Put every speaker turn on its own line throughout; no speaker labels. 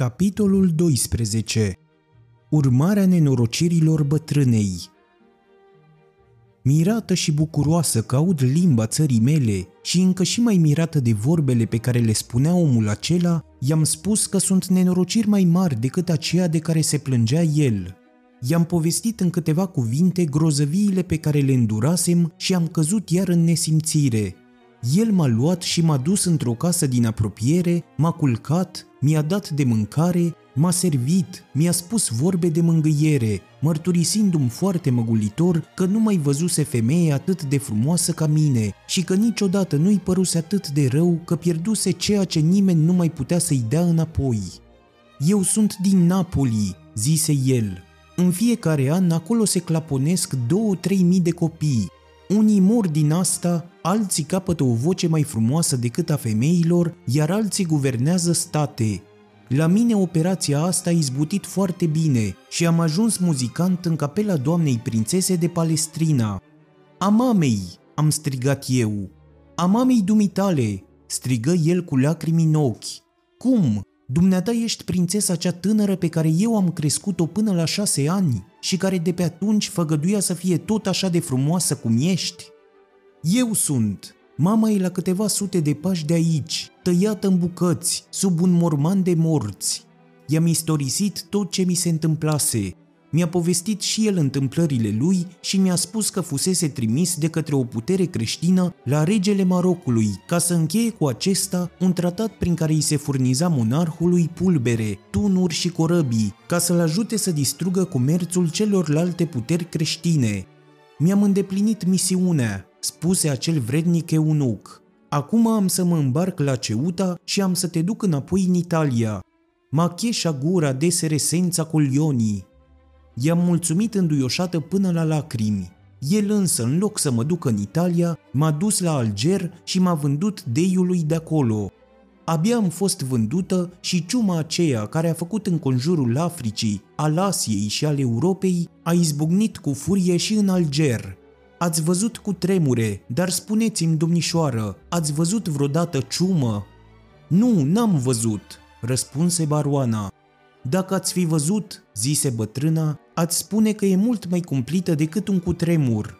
Capitolul 12 Urmarea nenorocirilor bătrânei Mirată și bucuroasă că aud limba țării mele și încă și mai mirată de vorbele pe care le spunea omul acela, i-am spus că sunt nenorociri mai mari decât aceea de care se plângea el. I-am povestit în câteva cuvinte grozăviile pe care le îndurasem și am căzut iar în nesimțire. El m-a luat și m-a dus într-o casă din apropiere, m-a culcat, mi-a dat de mâncare, m-a servit, mi-a spus vorbe de mângâiere, mărturisindu-mi foarte măgulitor că nu mai văzuse femeie atât de frumoasă ca mine și că niciodată nu-i păruse atât de rău că pierduse ceea ce nimeni nu mai putea să-i dea înapoi. Eu sunt din Napoli, zise el. În fiecare an acolo se claponesc două-trei mii de copii. Unii mor din asta, alții capătă o voce mai frumoasă decât a femeilor, iar alții guvernează state. La mine operația asta a izbutit foarte bine și am ajuns muzicant în capela doamnei prințese de Palestrina. A mamei, am strigat eu. A mamei dumitale, strigă el cu lacrimi în ochi. Cum? Dumneata ești prințesa cea tânără pe care eu am crescut-o până la șase ani și care de pe atunci făgăduia să fie tot așa de frumoasă cum ești? Eu sunt. Mama e la câteva sute de pași de aici, tăiată în bucăți, sub un morman de morți. I-am istorisit tot ce mi se întâmplase. Mi-a povestit și el întâmplările lui și mi-a spus că fusese trimis de către o putere creștină la regele Marocului ca să încheie cu acesta un tratat prin care îi se furniza monarhului pulbere, tunuri și corăbii, ca să-l ajute să distrugă comerțul celorlalte puteri creștine. Mi-am îndeplinit misiunea, spuse acel vrednic eunuc. Acum am să mă îmbarc la Ceuta și am să te duc înapoi în Italia. Machieșa gura desere senza colionii. I-am mulțumit înduioșată până la lacrimi. El însă, în loc să mă ducă în Italia, m-a dus la Alger și m-a vândut deiului de acolo. Abia am fost vândută și ciuma aceea care a făcut în conjurul Africii, al Asiei și al Europei a izbucnit cu furie și în Alger – Ați văzut cu tremure, dar spuneți-mi, domnișoară, ați văzut vreodată ciumă? Nu, n-am văzut, răspunse baroana. Dacă ați fi văzut, zise bătrâna, ați spune că e mult mai cumplită decât un cutremur.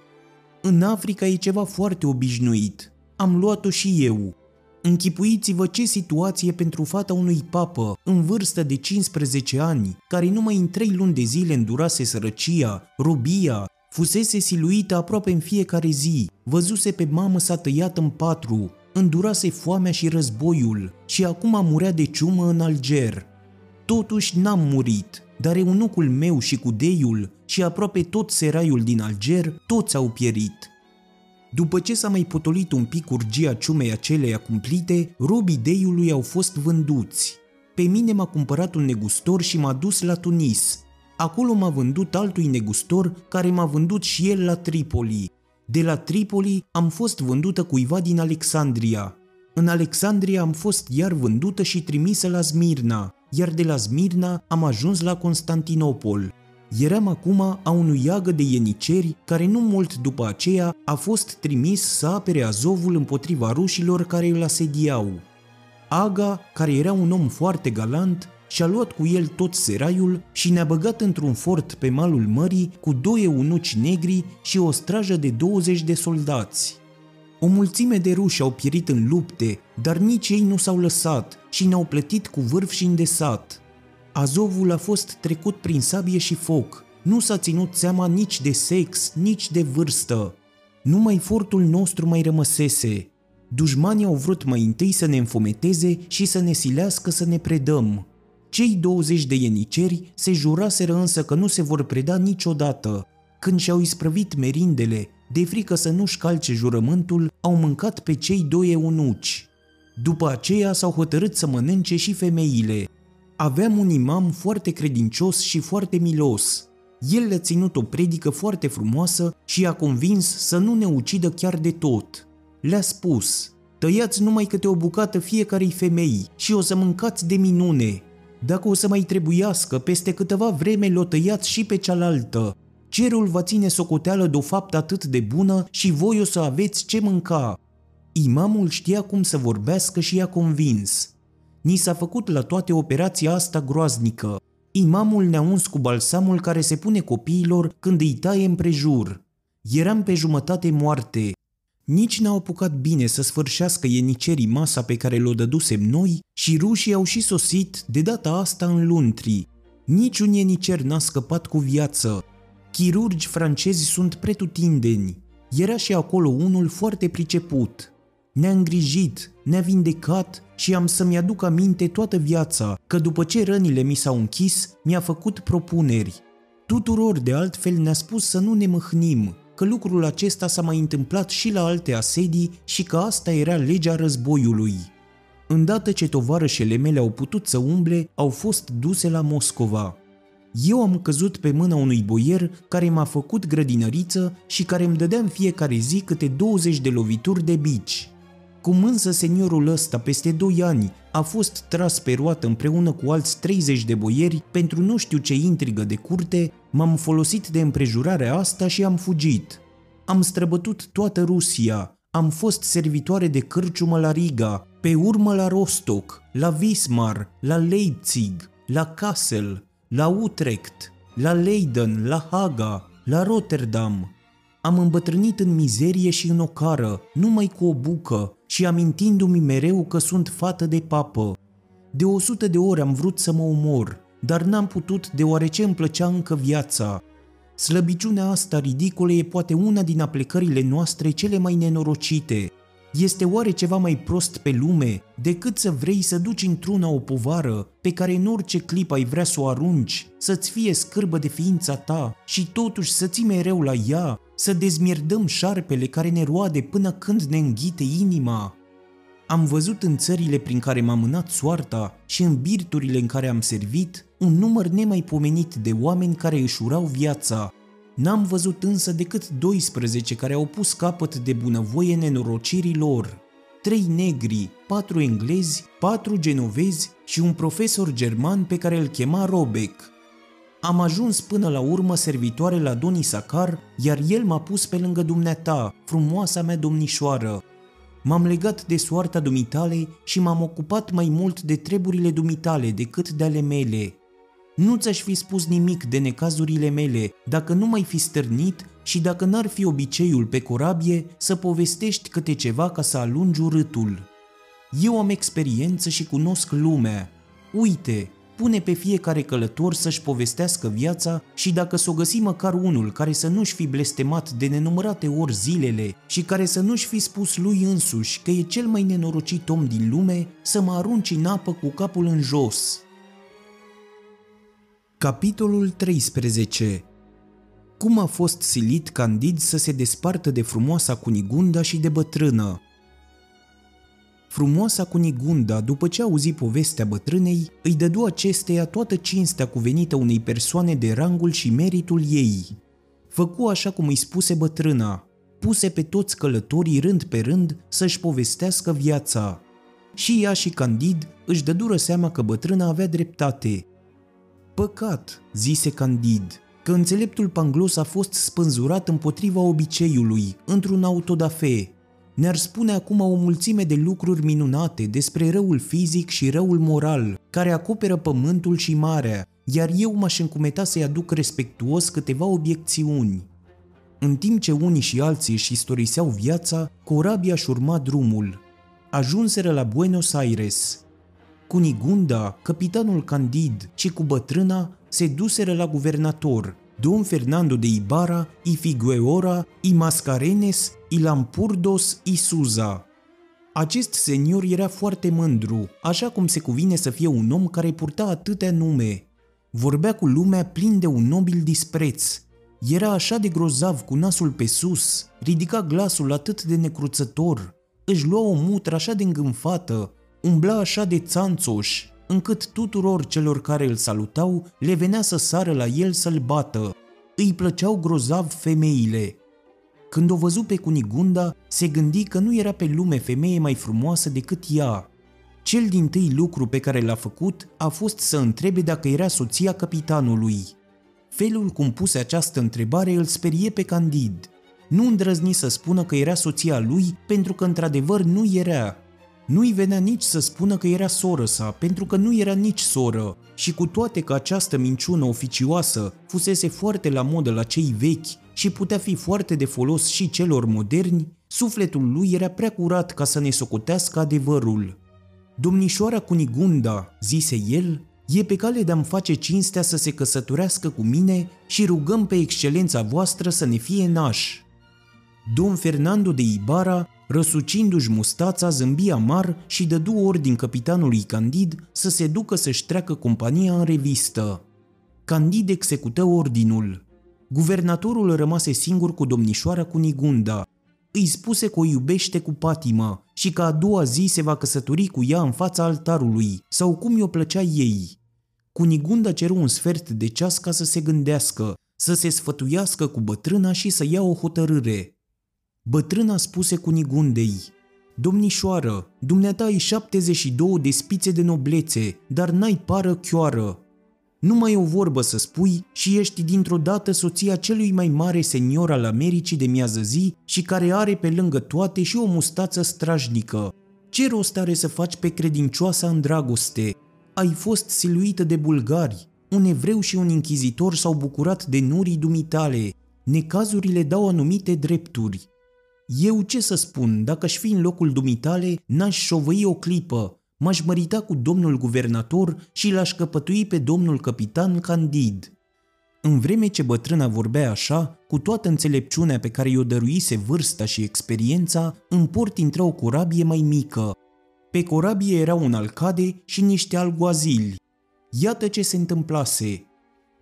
În Africa e ceva foarte obișnuit. Am luat-o și eu. Închipuiți-vă ce situație pentru fata unui papă în vârstă de 15 ani, care numai în trei luni de zile îndurase sărăcia, robia, Fusese siluită aproape în fiecare zi, văzuse pe mamă sa tăiat în patru, îndurase foamea și războiul și acum murea de ciumă în Alger. Totuși n-am murit, dar eunucul meu și cudeiul și aproape tot seraiul din Alger, toți au pierit. După ce s-a mai potolit un pic urgia ciumei aceleia cumplite, robii deiului au fost vânduți. Pe mine m-a cumpărat un negustor și m-a dus la Tunis, Acolo m-a vândut altui negustor care m-a vândut și el la Tripoli. De la Tripoli am fost vândută cuiva din Alexandria. În Alexandria am fost iar vândută și trimisă la Smirna, iar de la Smirna am ajuns la Constantinopol. Eram acum a unui iagă de ieniceri care nu mult după aceea a fost trimis să apere Azovul împotriva rușilor care îl asediau. Aga, care era un om foarte galant, și-a luat cu el tot seraiul și ne-a băgat într-un fort pe malul mării cu doi eunuci negri și o strajă de 20 de soldați. O mulțime de ruși au pierit în lupte, dar nici ei nu s-au lăsat și ne-au plătit cu vârf și îndesat. Azovul a fost trecut prin sabie și foc, nu s-a ținut seama nici de sex, nici de vârstă. Numai fortul nostru mai rămăsese. Dușmanii au vrut mai întâi să ne înfometeze și să ne silească să ne predăm. Cei 20 de ieniceri se juraseră însă că nu se vor preda niciodată. Când și-au isprăvit merindele, de frică să nu-și calce jurământul, au mâncat pe cei doi eunuci. După aceea s-au hotărât să mănânce și femeile. Aveam un imam foarte credincios și foarte milos. El le-a ținut o predică foarte frumoasă și i-a convins să nu ne ucidă chiar de tot. Le-a spus, tăiați numai câte o bucată fiecarei femei și o să mâncați de minune, dacă o să mai trebuiască, peste câteva vreme l-o tăiați și pe cealaltă. Cerul va ține socoteală de o faptă atât de bună și voi o să aveți ce mânca. Imamul știa cum să vorbească și i-a convins. Ni s-a făcut la toate operația asta groaznică. Imamul ne-a uns cu balsamul care se pune copiilor când îi taie împrejur. Eram pe jumătate moarte. Nici n-au apucat bine să sfârșească ienicerii masa pe care l-o dădusem noi și rușii au și sosit de data asta în luntri. Niciun ienicer n-a scăpat cu viață. Chirurgi francezi sunt pretutindeni. Era și acolo unul foarte priceput. Ne-a îngrijit, ne-a vindecat și am să-mi aduc aminte toată viața că după ce rănile mi s-au închis, mi-a făcut propuneri. Tuturor de altfel ne-a spus să nu ne mâhnim, că lucrul acesta s-a mai întâmplat și la alte asedii și că asta era legea războiului. Îndată ce tovarășele mele au putut să umble, au fost duse la Moscova. Eu am căzut pe mâna unui boier care m-a făcut grădinăriță și care îmi dădea în fiecare zi câte 20 de lovituri de bici. Cum însă seniorul ăsta, peste 2 ani, a fost tras pe roată împreună cu alți 30 de boieri pentru nu știu ce intrigă de curte, m-am folosit de împrejurarea asta și am fugit. Am străbătut toată Rusia, am fost servitoare de cârciumă la Riga, pe urmă la Rostock, la Wismar, la Leipzig, la Kassel, la Utrecht, la Leiden, la Haga, la Rotterdam. Am îmbătrânit în mizerie și în ocară, numai cu o bucă, și amintindu-mi mereu că sunt fată de papă. De o sută de ori am vrut să mă omor, dar n-am putut deoarece îmi plăcea încă viața. Slăbiciunea asta ridicolă e poate una din aplicările noastre cele mai nenorocite. Este oare ceva mai prost pe lume decât să vrei să duci într-una o povară pe care în orice clip ai vrea să o arunci, să-ți fie scârbă de ființa ta și totuși să ții mereu la ea, să dezmierdăm șarpele care ne roade până când ne înghite inima? Am văzut în țările prin care m-a mânat soarta și în birturile în care am servit un număr nemaipomenit de oameni care își urau viața. N-am văzut însă decât 12 care au pus capăt de bunăvoie nenorocirii lor. Trei negri, patru englezi, patru genovezi și un profesor german pe care îl chema Robeck. Am ajuns până la urmă servitoare la Doni Sacar, iar el m-a pus pe lângă dumneata, frumoasa mea domnișoară. M-am legat de soarta dumitale și m-am ocupat mai mult de treburile dumitale decât de ale mele. Nu ți-aș fi spus nimic de necazurile mele dacă nu mai fi stârnit și dacă n-ar fi obiceiul pe corabie să povestești câte ceva ca să alungi urâtul. Eu am experiență și cunosc lumea. Uite, pune pe fiecare călător să-și povestească viața și dacă s-o găsi măcar unul care să nu-și fi blestemat de nenumărate ori zilele și care să nu-și fi spus lui însuși că e cel mai nenorocit om din lume, să mă arunci în apă cu capul în jos. Capitolul 13 Cum a fost silit Candid să se despartă de frumoasa Cunigunda și de bătrână? Frumoasa Cunigunda, după ce auzi povestea bătrânei, îi dădu acesteia toată cinstea cuvenită unei persoane de rangul și meritul ei. Făcu așa cum îi spuse bătrâna, puse pe toți călătorii rând pe rând să-și povestească viața. Și ea și Candid își dădură seama că bătrâna avea dreptate. Păcat, zise Candid, că înțeleptul panglos a fost spânzurat împotriva obiceiului, într-un autodafe, ne-ar spune acum o mulțime de lucruri minunate despre răul fizic și răul moral, care acoperă pământul și marea, iar eu m-aș încumeta să-i aduc respectuos câteva obiecțiuni. În timp ce unii și alții își istoriseau viața, corabia își urma drumul. Ajunseră la Buenos Aires. Cunigunda, capitanul Candid și cu bătrâna se duseră la guvernator, Don Fernando de Ibarra y Figueora y Mascarenes y Lampurdos y Suza. Acest senior era foarte mândru, așa cum se cuvine să fie un om care purta atâtea nume. Vorbea cu lumea plin de un nobil dispreț. Era așa de grozav cu nasul pe sus, ridica glasul atât de necruțător, își lua o mutră așa de îngânfată, umbla așa de țanțoș, încât tuturor celor care îl salutau le venea să sară la el să-l bată. Îi plăceau grozav femeile. Când o văzu pe Cunigunda, se gândi că nu era pe lume femeie mai frumoasă decât ea. Cel din tâi lucru pe care l-a făcut a fost să întrebe dacă era soția capitanului. Felul cum puse această întrebare îl sperie pe Candid. Nu îndrăzni să spună că era soția lui pentru că într-adevăr nu era, Nu-i venea nici să spună că era soră sa, pentru că nu era nici soră. Și cu toate că această minciună oficioasă fusese foarte la modă la cei vechi și putea fi foarte de folos și celor moderni, sufletul lui era prea curat ca să ne socotească adevărul. Domnișoara Cunigunda, zise el, e pe cale de a-mi face cinstea să se căsătorească cu mine și rugăm pe excelența voastră să ne fie naș. Domn Fernando de Ibarra, răsucindu-și mustața, zâmbi amar și dădu ordin capitanului Candid să se ducă să-și treacă compania în revistă. Candid execută ordinul. Guvernatorul rămase singur cu domnișoara Cunigunda. Îi spuse că o iubește cu patimă și că a doua zi se va căsători cu ea în fața altarului, sau cum i-o plăcea ei. Cunigunda ceru un sfert de ceas ca să se gândească, să se sfătuiască cu bătrâna și să ia o hotărâre. Bătrâna spuse Cunigundei, Domnișoară, dumneata ai 72 de spițe de noblețe, dar n-ai pară chioară. Nu mai e o vorbă să spui și ești dintr-o dată soția celui mai mare senior al Americii de miază zi și care are pe lângă toate și o mustață strajnică. Ce rost are să faci pe credincioasa în dragoste? Ai fost siluită de bulgari. Un evreu și un închizitor s-au bucurat de nurii dumitale. Necazurile dau anumite drepturi. Eu ce să spun, dacă aș fi în locul dumitale, n-aș șovăi o clipă, m-aș mărita cu domnul guvernator și l-aș căpătui pe domnul capitan Candid. În vreme ce bătrâna vorbea așa, cu toată înțelepciunea pe care i-o dăruise vârsta și experiența, în port intră o corabie mai mică. Pe corabie era un alcade și niște alguazili. Iată ce se întâmplase.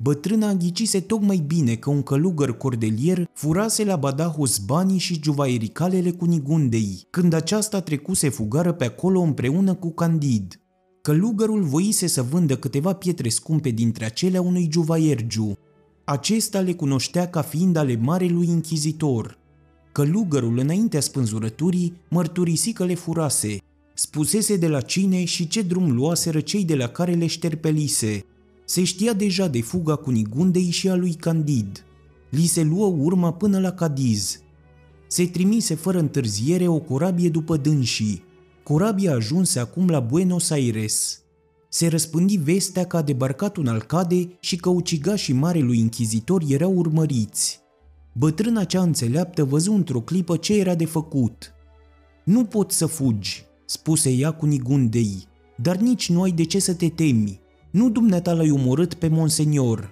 Bătrâna ghicise tocmai bine că un călugăr cordelier furase la Badahos banii și juvaiericalele cu Nigundei, când aceasta trecuse fugară pe acolo împreună cu Candid. Călugărul voise să vândă câteva pietre scumpe dintre acelea unui juvaiergiu. Acesta le cunoștea ca fiind ale marelui închizitor. Călugărul, înaintea spânzurăturii, mărturisi că le furase. Spusese de la cine și ce drum luaseră cei de la care le șterpelise – se știa deja de fuga cu Nigundei și a lui Candid. Li se luă urma până la Cadiz. Se trimise fără întârziere o corabie după dânsii. Corabia ajunse acum la Buenos Aires. Se răspândi vestea că a debarcat un alcade și că ucigașii marelui închizitor erau urmăriți. Bătrâna cea înțeleaptă văzu într-o clipă ce era de făcut. Nu poți să fugi, spuse ea cu Nigundei, dar nici nu ai de ce să te temi. Nu dumneata l-ai umorât pe monsenior.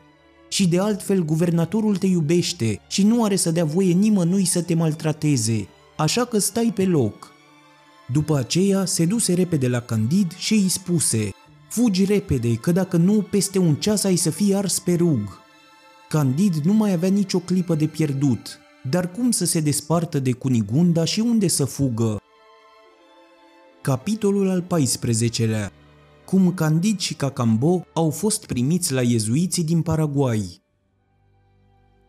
Și de altfel, guvernatorul te iubește și nu are să dea voie nimănui să te maltrateze, așa că stai pe loc. După aceea, se duse repede la Candid și îi spuse Fugi repede, că dacă nu, peste un ceas ai să fii ars pe rug. Candid nu mai avea nicio clipă de pierdut, dar cum să se despartă de Cunigunda și unde să fugă? Capitolul al 14-lea cum Candid și Cacambo au fost primiți la iezuiții din Paraguay.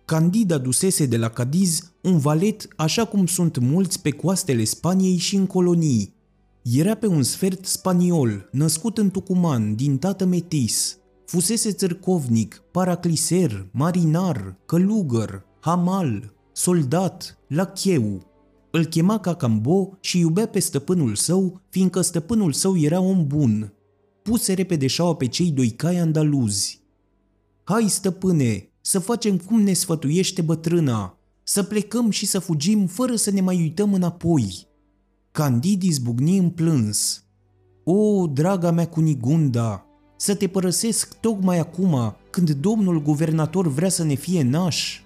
Candid adusese de la Cadiz un valet așa cum sunt mulți pe coastele Spaniei și în colonii. Era pe un sfert spaniol, născut în Tucuman, din tată metis. Fusese țărcovnic, paracliser, marinar, călugăr, hamal, soldat, lacheu. Îl chema Cacambo și iubea pe stăpânul său, fiindcă stăpânul său era om bun, puse repede șaua pe cei doi cai andaluzi. Hai, stăpâne, să facem cum ne sfătuiește bătrâna, să plecăm și să fugim fără să ne mai uităm înapoi. Candid izbucni în plâns. O, draga mea Cunigunda, să te părăsesc tocmai acum, când domnul guvernator vrea să ne fie naș.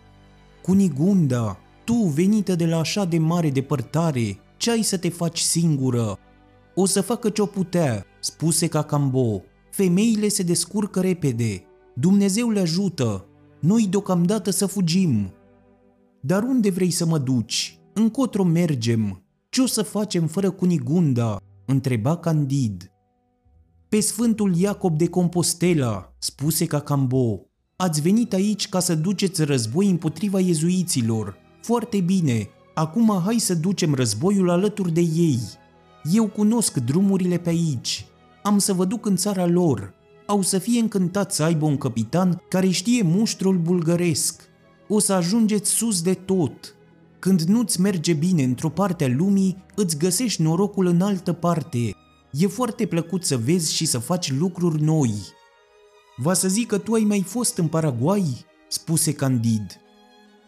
Cunigunda, tu, venită de la așa de mare depărtare, ce ai să te faci singură? O să facă ce-o putea, spuse Cacambo. Femeile se descurcă repede. Dumnezeu le ajută. Noi deocamdată să fugim. Dar unde vrei să mă duci? Încotro mergem? Ce o să facem fără Cunigunda? întreba Candid. Pe Sfântul Iacob de Compostela, spuse Cacambo, ați venit aici ca să duceți război împotriva iezuiților. Foarte bine, acum hai să ducem războiul alături de ei. Eu cunosc drumurile pe aici. Am să vă duc în țara lor. Au să fie încântați să aibă un capitan care știe muștrul bulgăresc. O să ajungeți sus de tot. Când nu-ți merge bine într-o parte a lumii, îți găsești norocul în altă parte. E foarte plăcut să vezi și să faci lucruri noi. Va să zic că tu ai mai fost în Paraguay? spuse Candid.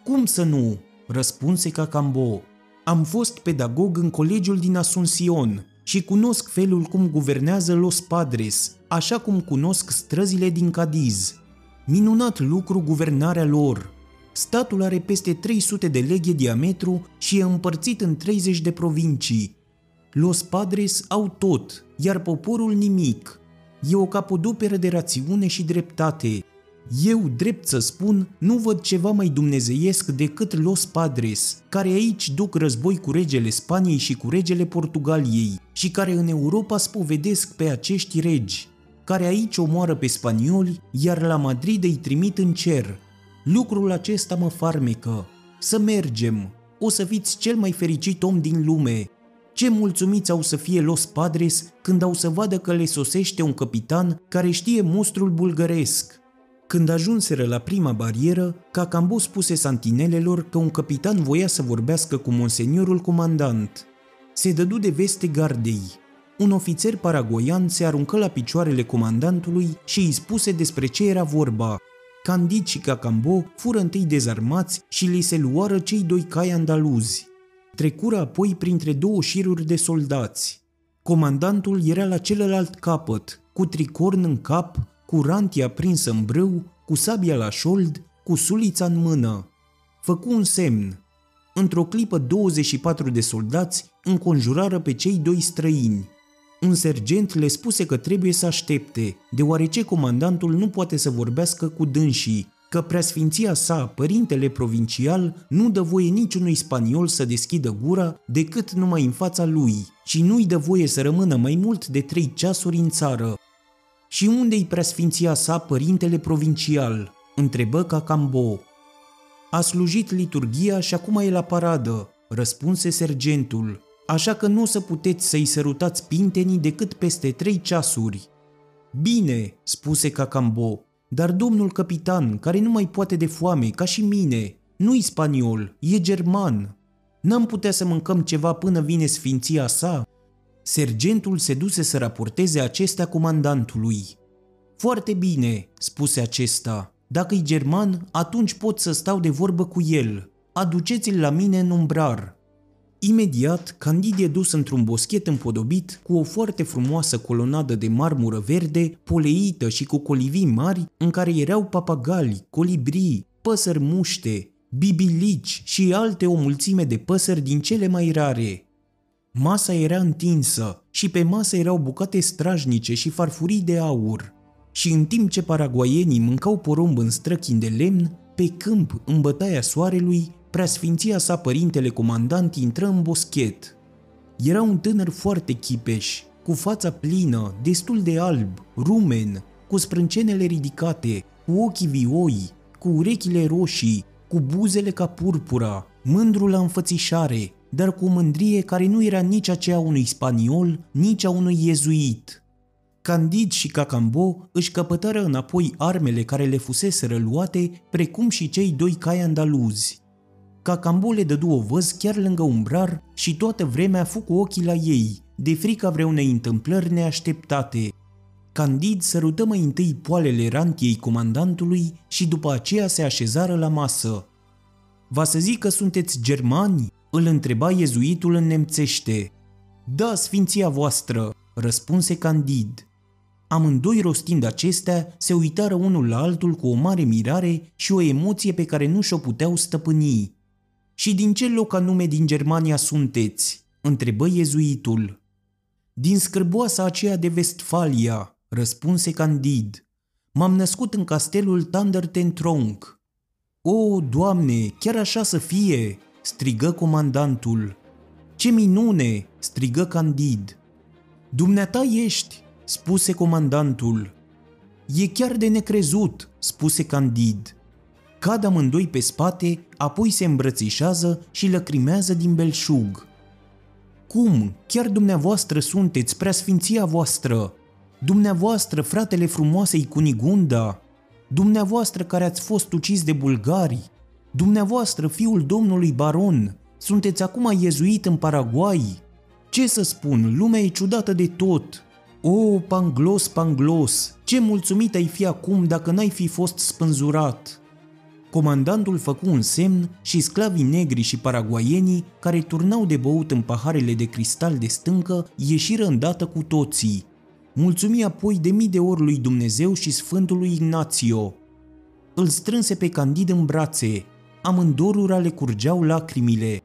Cum să nu? răspunse Cacambo. Am fost pedagog în colegiul din Asuncion și cunosc felul cum guvernează Los Padres, așa cum cunosc străzile din Cadiz. Minunat lucru guvernarea lor. Statul are peste 300 de leghe diametru și e împărțit în 30 de provincii. Los Padres au tot, iar poporul nimic. E o capodoperă de rațiune și dreptate. Eu, drept să spun, nu văd ceva mai dumnezeiesc decât Los Padres, care aici duc război cu regele Spaniei și cu regele Portugaliei și care în Europa spovedesc pe acești regi, care aici omoară pe spanioli, iar la Madrid îi trimit în cer. Lucrul acesta mă farmecă. Să mergem. O să fiți cel mai fericit om din lume. Ce mulțumiți au să fie Los Padres când au să vadă că le sosește un capitan care știe mustrul bulgăresc. Când ajunseră la prima barieră, Cacambo spuse santinelelor că un capitan voia să vorbească cu monseniorul comandant. Se dădu de veste gardei. Un ofițer paragoian se aruncă la picioarele comandantului și îi spuse despre ce era vorba. Candid și Cacambo fură întâi dezarmați și li se luară cei doi cai andaluzi. Trecură apoi printre două șiruri de soldați. Comandantul era la celălalt capăt, cu tricorn în cap, cu rantia prinsă în brâu, cu sabia la șold, cu sulița în mână. Făcu un semn. Într-o clipă 24 de soldați înconjurară pe cei doi străini. Un sergent le spuse că trebuie să aștepte, deoarece comandantul nu poate să vorbească cu dânsii, că preasfinția sa, părintele provincial, nu dă voie niciunui spaniol să deschidă gura decât numai în fața lui și nu-i dă voie să rămână mai mult de trei ceasuri în țară. Și unde-i preasfinția sa, părintele provincial? întrebă Cacambo. A slujit liturgia și acum e la paradă, răspunse sergentul, așa că nu o să puteți să-i sărutați pintenii decât peste trei ceasuri. Bine, spuse Cacambo, dar domnul capitan, care nu mai poate de foame, ca și mine, nu-i spaniol, e german. N-am putea să mâncăm ceva până vine sfinția sa? Sergentul se duse să raporteze acestea comandantului. Foarte bine, spuse acesta. Dacă e german, atunci pot să stau de vorbă cu el. Aduceți-l la mine în umbrar. Imediat, Candid e dus într-un boschet împodobit cu o foarte frumoasă colonadă de marmură verde, poleită și cu colivii mari, în care erau papagali, colibrii, păsări muște, bibilici și alte o mulțime de păsări din cele mai rare. Masa era întinsă și pe masă erau bucate strajnice și farfurii de aur. Și în timp ce paraguaienii mâncau porumb în străchini de lemn, pe câmp, în bătaia soarelui, preasfinția sa părintele comandant intră în boschet. Era un tânăr foarte chipeș, cu fața plină, destul de alb, rumen, cu sprâncenele ridicate, cu ochii vioi, cu urechile roșii, cu buzele ca purpura, mândru la înfățișare, dar cu mândrie care nu era nici aceea unui spaniol, nici a unui iezuit. Candid și Cacambo își căpătară înapoi armele care le fusese luate, precum și cei doi cai andaluzi. Cacambo le dădu o văz chiar lângă umbrar și toată vremea a cu ochii la ei, de frica vreunei întâmplări neașteptate. Candid sărută mai întâi poalele rantiei comandantului și după aceea se așezară la masă. Va să zic că sunteți germani?" Îl întreba iezuitul în nemțește. Da, sfinția voastră, răspunse Candid. Amândoi rostind acestea, se uitară unul la altul cu o mare mirare și o emoție pe care nu și-o puteau stăpâni. Și din ce loc anume din Germania sunteți?" întrebă iezuitul. Din scârboasa aceea de Vestfalia, răspunse Candid. M-am născut în castelul Thundertentronk. O, Doamne, chiar așa să fie!" Strigă comandantul. Ce minune!" strigă Candid. Dumneata ești!" spuse comandantul. E chiar de necrezut!" spuse Candid. Cad amândoi pe spate, apoi se îmbrățișează și lăcrimează din belșug. Cum? Chiar dumneavoastră sunteți, preasfinția voastră! Dumneavoastră, fratele frumoasei Cunigunda! Dumneavoastră care ați fost ucis de bulgari! Dumneavoastră, fiul domnului baron! Sunteți acum iezuit în Paraguay? Ce să spun, lumea e ciudată de tot. O, Panglos, Panglos, ce mulțumit ai fi acum dacă n-ai fi fost spânzurat. Comandantul făcu un semn și sclavii negri și paraguaienii, care turnau de băut în paharele de cristal de stâncă, ieșiră îndată cu toții. Mulțumi apoi de mii de ori lui Dumnezeu și Sfântului Ignațio. Îl strânse pe Candid în brațe, amândorura le curgeau lacrimile.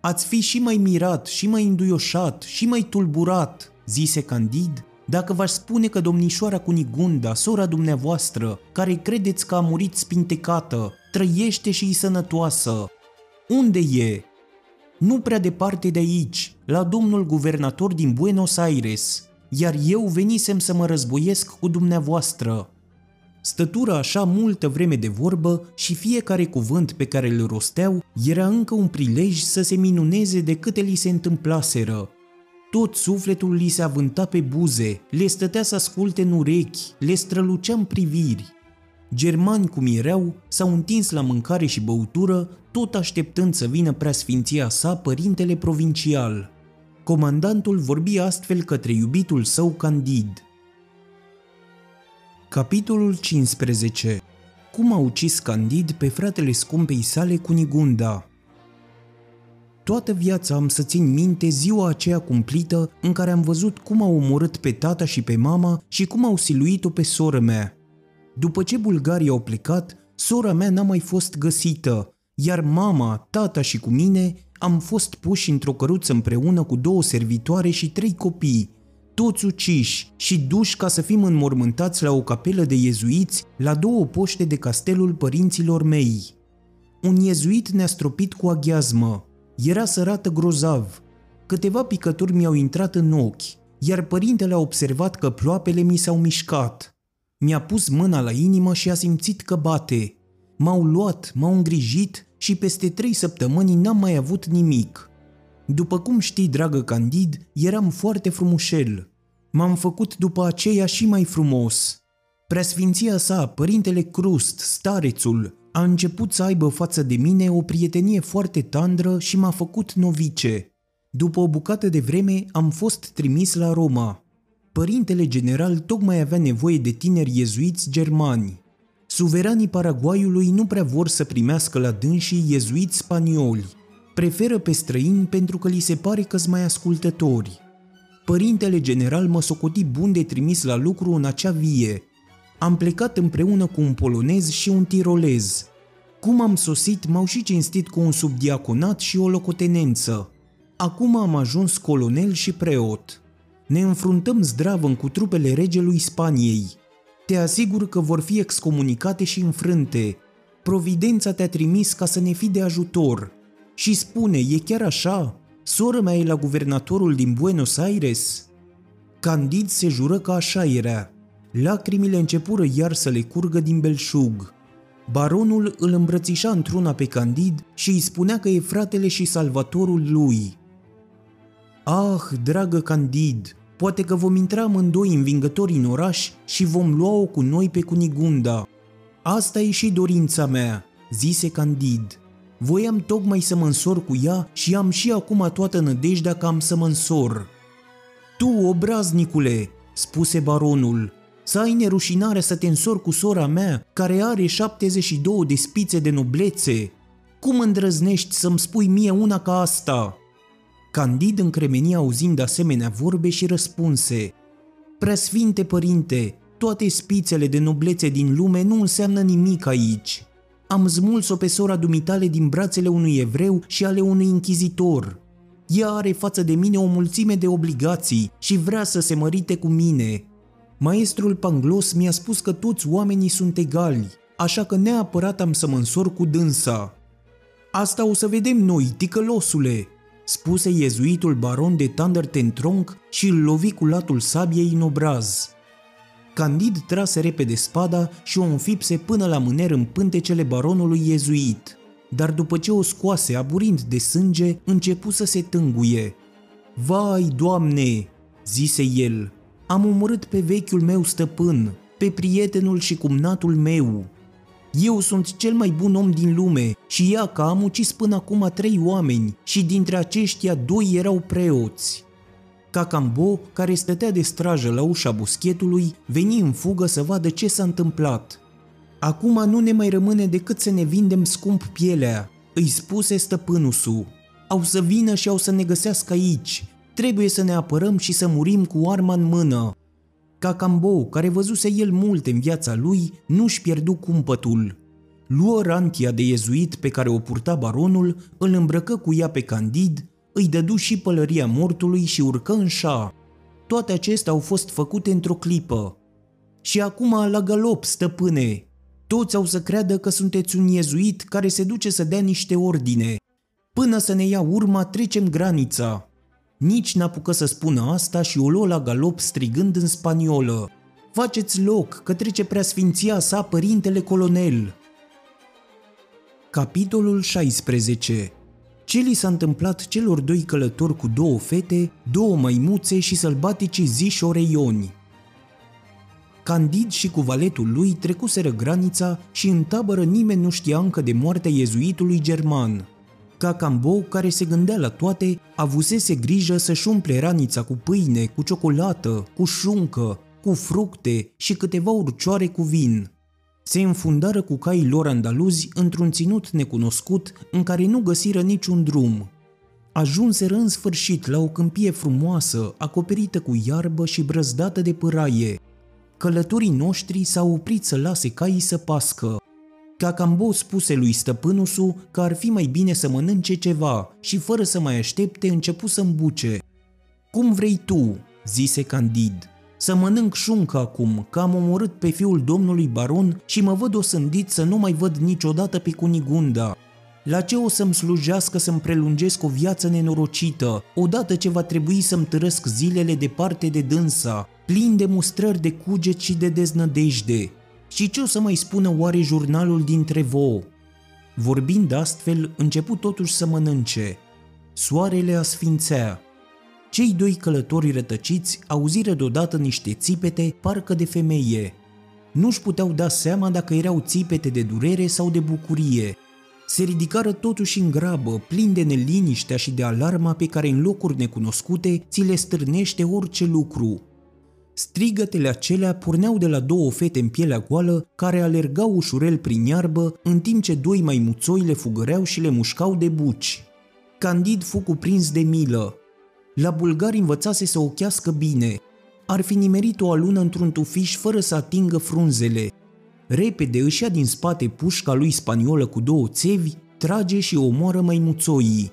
Ați fi și mai mirat, și mai înduioșat, și mai tulburat, zise Candid, dacă v-aș spune că domnișoara Cunigunda, sora dumneavoastră, care credeți că a murit spintecată, trăiește și e sănătoasă. Unde e? Nu prea departe de aici, la domnul guvernator din Buenos Aires, iar eu venisem să mă războiesc cu dumneavoastră. Stătură așa multă vreme de vorbă și fiecare cuvânt pe care îl rosteau era încă un prilej să se minuneze de câte li se întâmplaseră. Tot sufletul li se avânta pe buze, le stătea să asculte în urechi, le strălucea în priviri. Germani cum erau, s-au întins la mâncare și băutură, tot așteptând să vină preasfinția sa părintele provincial. Comandantul vorbi astfel către iubitul său Candid – Capitolul 15 Cum a ucis Candid pe fratele scumpei sale Cunigunda? Toată viața am să țin minte ziua aceea cumplită în care am văzut cum au omorât pe tata și pe mama și cum au siluit-o pe soră mea. După ce bulgarii au plecat, sora mea n-a mai fost găsită, iar mama, tata și cu mine am fost puși într-o căruță împreună cu două servitoare și trei copii, toți uciși și duși ca să fim înmormântați la o capelă de iezuiți la două poște de castelul părinților mei. Un iezuit ne-a stropit cu aghiazmă. Era sărată grozav. Câteva picături mi-au intrat în ochi, iar părintele a observat că ploapele mi s-au mișcat. Mi-a pus mâna la inimă și a simțit că bate. M-au luat, m-au îngrijit și peste trei săptămâni n-am mai avut nimic – după cum știi, dragă Candid, eram foarte frumușel. M-am făcut după aceea și mai frumos. Preasfinția sa, părintele Crust, starețul, a început să aibă față de mine o prietenie foarte tandră și m-a făcut novice. După o bucată de vreme am fost trimis la Roma. Părintele general tocmai avea nevoie de tineri iezuiți germani. Suveranii Paraguayului nu prea vor să primească la dânsii iezuiți spanioli – Preferă pe străini pentru că li se pare că mai ascultători. Părintele general mă socoti bun de trimis la lucru în acea vie. Am plecat împreună cu un polonez și un tirolez. Cum am sosit, m-au și cinstit cu un subdiaconat și o locotenență. Acum am ajuns colonel și preot. Ne înfruntăm zdravă cu trupele regelui Spaniei. Te asigur că vor fi excomunicate și înfrânte. Providența te-a trimis ca să ne fi de ajutor și spune, e chiar așa? Sora mea e la guvernatorul din Buenos Aires? Candid se jură că așa era. Lacrimile începură iar să le curgă din belșug. Baronul îl îmbrățișa într-una pe Candid și îi spunea că e fratele și salvatorul lui. Ah, dragă Candid, poate că vom intra amândoi învingători în oraș și vom lua-o cu noi pe Cunigunda. Asta e și dorința mea, zise Candid. Voiam tocmai să mă însor cu ea și am și acum toată nădejdea că am să mă însor. Tu, obraznicule, spuse baronul, să ai nerușinare să te însori cu sora mea, care are 72 de spițe de noblețe. Cum îndrăznești să-mi spui mie una ca asta?" Candid încremeni auzind asemenea vorbe și răspunse, Preasfinte părinte, toate spițele de noblețe din lume nu înseamnă nimic aici am smuls-o pe sora dumitale din brațele unui evreu și ale unui închizitor. Ea are față de mine o mulțime de obligații și vrea să se mărite cu mine. Maestrul Panglos mi-a spus că toți oamenii sunt egali, așa că neapărat am să mă însor cu dânsa. Asta o să vedem noi, ticălosule, spuse iezuitul baron de Tronc și îl lovi cu latul sabiei în obraz. Candid trase repede spada și o înfipse până la mâner în pântecele baronului iezuit, dar după ce o scoase aburind de sânge, începu să se tânguie. Vai, doamne, zise el, am omorât pe vechiul meu stăpân, pe prietenul și cumnatul meu. Eu sunt cel mai bun om din lume și ia că am ucis până acum trei oameni și dintre aceștia doi erau preoți. Cacambo, care stătea de strajă la ușa buschetului, veni în fugă să vadă ce s-a întâmplat. Acum nu ne mai rămâne decât să ne vindem scump pielea, îi spuse stăpânusul. Au să vină și au să ne găsească aici. Trebuie să ne apărăm și să murim cu arma în mână. Cacambo, care văzuse el multe în viața lui, nu-și pierdu cumpătul. Luă ranchia de iezuit pe care o purta baronul, îl îmbrăcă cu ea pe Candid, îi dădu și pălăria mortului și urcă în șa. Toate acestea au fost făcute într-o clipă. Și acum la galop, stăpâne! Toți au să creadă că sunteți un iezuit care se duce să dea niște ordine. Până să ne ia urma, trecem granița. Nici n-apucă să spună asta și o luă la galop strigând în spaniolă. Faceți loc, că trece preasfinția sa părintele colonel. Capitolul 16 Ce li s-a întâmplat celor doi călători cu două fete, două maimuțe și sălbatici ziși oreioni? Candid și cu valetul lui trecuseră granița și în tabără nimeni nu știa încă de moartea iezuitului german – Cacambo, care se gândea la toate, avusese grijă să-și umple ranița cu pâine, cu ciocolată, cu șuncă, cu fructe și câteva urcioare cu vin. Se înfundară cu caii lor andaluzi într-un ținut necunoscut în care nu găsiră niciun drum. Ajunseră în sfârșit la o câmpie frumoasă, acoperită cu iarbă și brăzdată de pâraie. Călătorii noștri s-au oprit să lase caii să pască. Cacambo spuse lui stăpânusul că ar fi mai bine să mănânce ceva și fără să mai aștepte începu să îmbuce. Cum vrei tu, zise Candid, să mănânc șuncă acum, că am omorât pe fiul domnului baron și mă văd osândit să nu mai văd niciodată pe Cunigunda. La ce o să-mi slujească să-mi prelungesc o viață nenorocită, odată ce va trebui să-mi tărăsc zilele departe de dânsa, plin de mustrări de cuget și de deznădejde, și ce o să mai spună oare jurnalul dintre vouă? Vorbind astfel, început totuși să mănânce. Soarele asfințea. Cei doi călători rătăciți auziră deodată niște țipete, parcă de femeie. Nu-și puteau da seama dacă erau țipete de durere sau de bucurie. Se ridicară totuși în grabă, plin de neliniștea și de alarma pe care în locuri necunoscute ți le stârnește orice lucru – Strigătele acelea porneau de la două fete în pielea goală care alergau ușurel prin iarbă, în timp ce doi maimuțoi le fugăreau și le mușcau de buci. Candid fu cuprins de milă. La bulgari învățase să ochească bine. Ar fi nimerit o alună într-un tufiș fără să atingă frunzele. Repede își ia din spate pușca lui spaniolă cu două țevi, trage și omoară maimuțoii.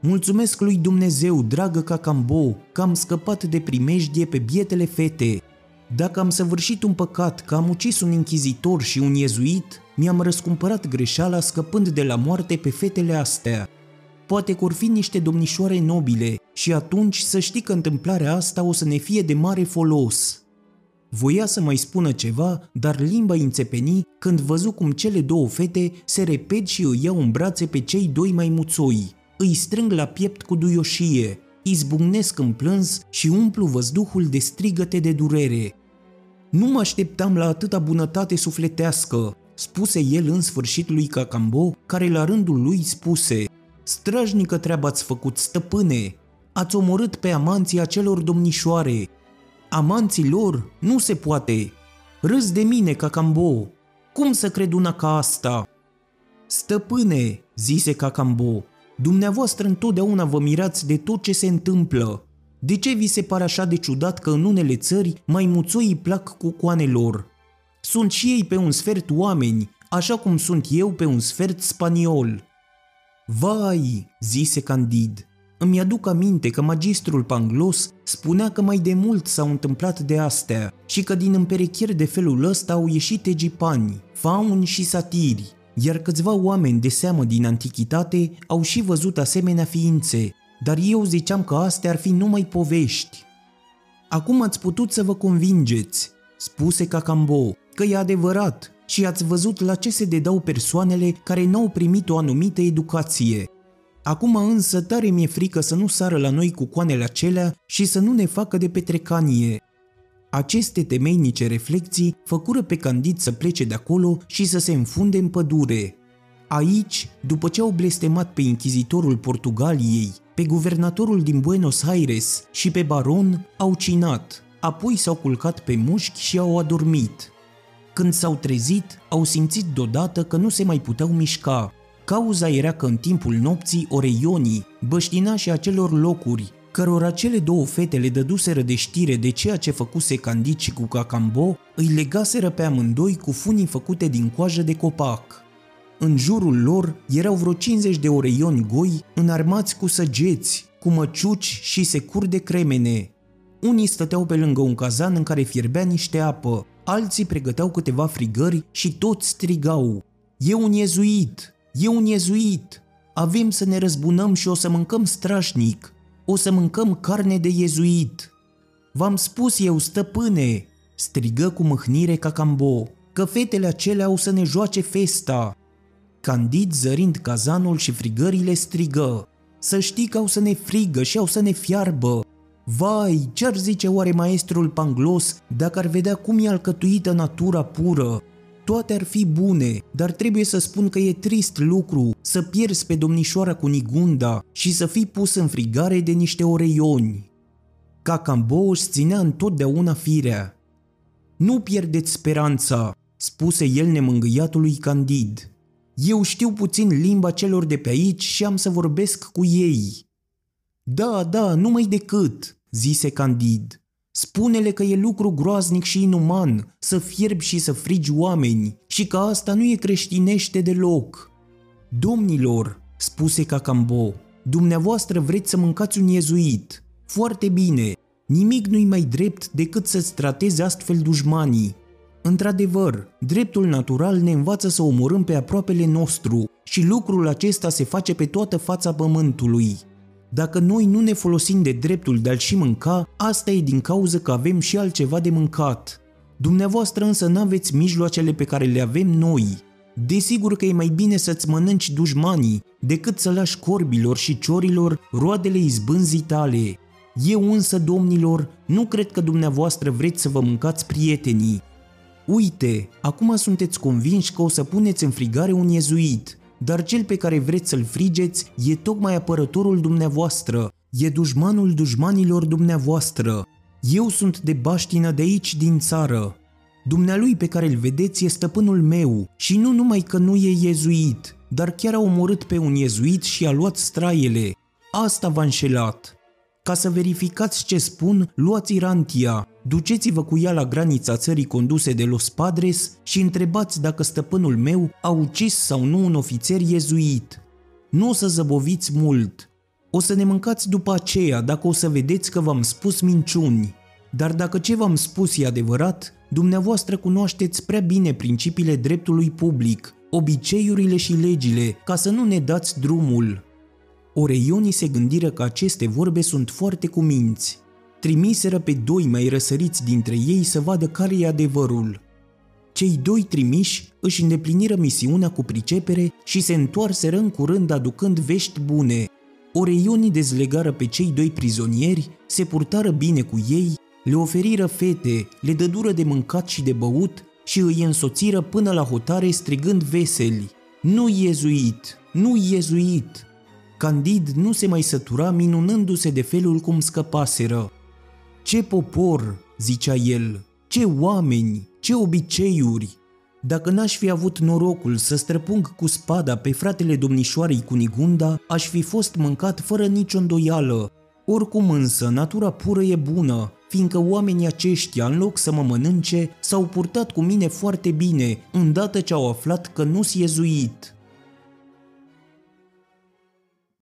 Mulțumesc lui Dumnezeu, dragă Cacambo, că am scăpat de primejdie pe bietele fete. Dacă am săvârșit un păcat, că am ucis un închizitor și un iezuit, mi-am răscumpărat greșeala scăpând de la moarte pe fetele astea. Poate că or fi niște domnișoare nobile și atunci să știi că întâmplarea asta o să ne fie de mare folos. Voia să mai spună ceva, dar limba înțepeni când văzu cum cele două fete se repet și îi iau în brațe pe cei doi maimuțoi îi strâng la piept cu duioșie, izbucnesc în plâns și umplu văzduhul de strigăte de durere. Nu mă așteptam la atâta bunătate sufletească, spuse el în sfârșit lui Cacambo, care la rândul lui spuse Străjnică treaba ați făcut, stăpâne! Ați omorât pe amanții acelor domnișoare. Amanții lor? Nu se poate! Râs de mine, Cacambo! Cum să cred una ca asta? Stăpâne, zise Cacambo, Dumneavoastră întotdeauna vă mirați de tot ce se întâmplă. De ce vi se pare așa de ciudat că în unele țări maimuțoii plac cu coanelor? Sunt și ei pe un sfert oameni, așa cum sunt eu pe un sfert spaniol. Vai, zise Candid, îmi aduc aminte că magistrul Panglos spunea că mai de mult s-au întâmplat de astea și că din împerechieri de felul ăsta au ieșit egipani, fauni și satiri iar câțiva oameni de seamă din antichitate au și văzut asemenea ființe, dar eu ziceam că astea ar fi numai povești. Acum ați putut să vă convingeți, spuse Cacambo, că e adevărat și ați văzut la ce se dedau persoanele care n-au primit o anumită educație. Acum însă tare mi-e frică să nu sară la noi cu coanele acelea și să nu ne facă de petrecanie. Aceste temeinice reflexii făcură pe Candid să plece de acolo și să se înfunde în pădure. Aici, după ce au blestemat pe inchizitorul Portugaliei, pe guvernatorul din Buenos Aires și pe baron, au cinat, apoi s-au culcat pe mușchi și au adormit. Când s-au trezit, au simțit deodată că nu se mai puteau mișca. Cauza era că în timpul nopții oreionii, băștinașii acelor locuri, cărora cele două fete le dăduseră de știre de ceea ce făcuse Candici cu Cacambo, îi legaseră pe amândoi cu funii făcute din coajă de copac. În jurul lor erau vreo 50 de oreioni goi înarmați cu săgeți, cu măciuci și securi de cremene. Unii stăteau pe lângă un cazan în care fierbea niște apă, alții pregăteau câteva frigări și toți strigau E un iezuit! E un iezuit! Avem să ne răzbunăm și o să mâncăm strașnic! O să mâncăm carne de iezuit! V-am spus eu, stăpâne!" strigă cu mâhnire Cacambo, că fetele acelea au să ne joace festa. Candid, zărind cazanul și frigările, strigă, Să știi că au să ne frigă și au să ne fiarbă. Vai, ce-ar zice oare maestrul Panglos dacă ar vedea cum e alcătuită natura pură? Toate ar fi bune, dar trebuie să spun că e trist lucru să pierzi pe domnișoara cu Nigunda și să fii pus în frigare de niște oreioni. Cacambo își ținea întotdeauna firea. Nu pierdeți speranța, spuse el nemângâiatului Candid. Eu știu puțin limba celor de pe aici și am să vorbesc cu ei. Da, da, numai decât, zise Candid. Spune-le că e lucru groaznic și inuman să fierbi și să frigi oameni și că asta nu e creștinește deloc. Domnilor, spuse Cacambo, dumneavoastră vreți să mâncați un iezuit. Foarte bine, nimic nu-i mai drept decât să-ți tratezi astfel dușmanii. Într-adevăr, dreptul natural ne învață să omorâm pe aproapele nostru și lucrul acesta se face pe toată fața pământului. Dacă noi nu ne folosim de dreptul de a-l și mânca, asta e din cauza că avem și altceva de mâncat. Dumneavoastră însă n-aveți mijloacele pe care le avem noi. Desigur că e mai bine să-ți mănânci dușmanii decât să lași corbilor și ciorilor roadele izbânzii tale. Eu însă, domnilor, nu cred că dumneavoastră vreți să vă mâncați prietenii. Uite, acum sunteți convinși că o să puneți în frigare un iezuit, dar cel pe care vreți să-l frigeți e tocmai apărătorul dumneavoastră, e dușmanul dușmanilor dumneavoastră. Eu sunt de baștină de aici din țară. Dumnealui pe care îl vedeți e stăpânul meu și nu numai că nu e iezuit, dar chiar a omorât pe un iezuit și a luat straiele. Asta v-a înșelat. Ca să verificați ce spun, luați Irantia, duceți-vă cu ea la granița țării conduse de Los Padres și întrebați dacă stăpânul meu a ucis sau nu un ofițer iezuit. Nu o să zăboviți mult. O să ne mâncați după aceea dacă o să vedeți că v-am spus minciuni. Dar dacă ce v-am spus e adevărat, dumneavoastră cunoașteți prea bine principiile dreptului public, obiceiurile și legile, ca să nu ne dați drumul. Oreionii se gândiră că aceste vorbe sunt foarte cuminți. Trimiseră pe doi mai răsăriți dintre ei să vadă care e adevărul. Cei doi trimiși își îndepliniră misiunea cu pricepere și se întoarseră în curând aducând vești bune. Oreionii dezlegară pe cei doi prizonieri, se purtară bine cu ei, le oferiră fete, le dădură de mâncat și de băut și îi însoțiră până la hotare strigând veseli. Nu iezuit! Nu iezuit! Candid nu se mai sătura minunându-se de felul cum scăpaseră. Ce popor, zicea el, ce oameni, ce obiceiuri! Dacă n-aș fi avut norocul să străpung cu spada pe fratele domnișoarei Cunigunda, aș fi fost mâncat fără nicio îndoială. Oricum însă, natura pură e bună, fiindcă oamenii aceștia, în loc să mă mănânce, s-au purtat cu mine foarte bine, îndată ce au aflat că nu-s iezuit.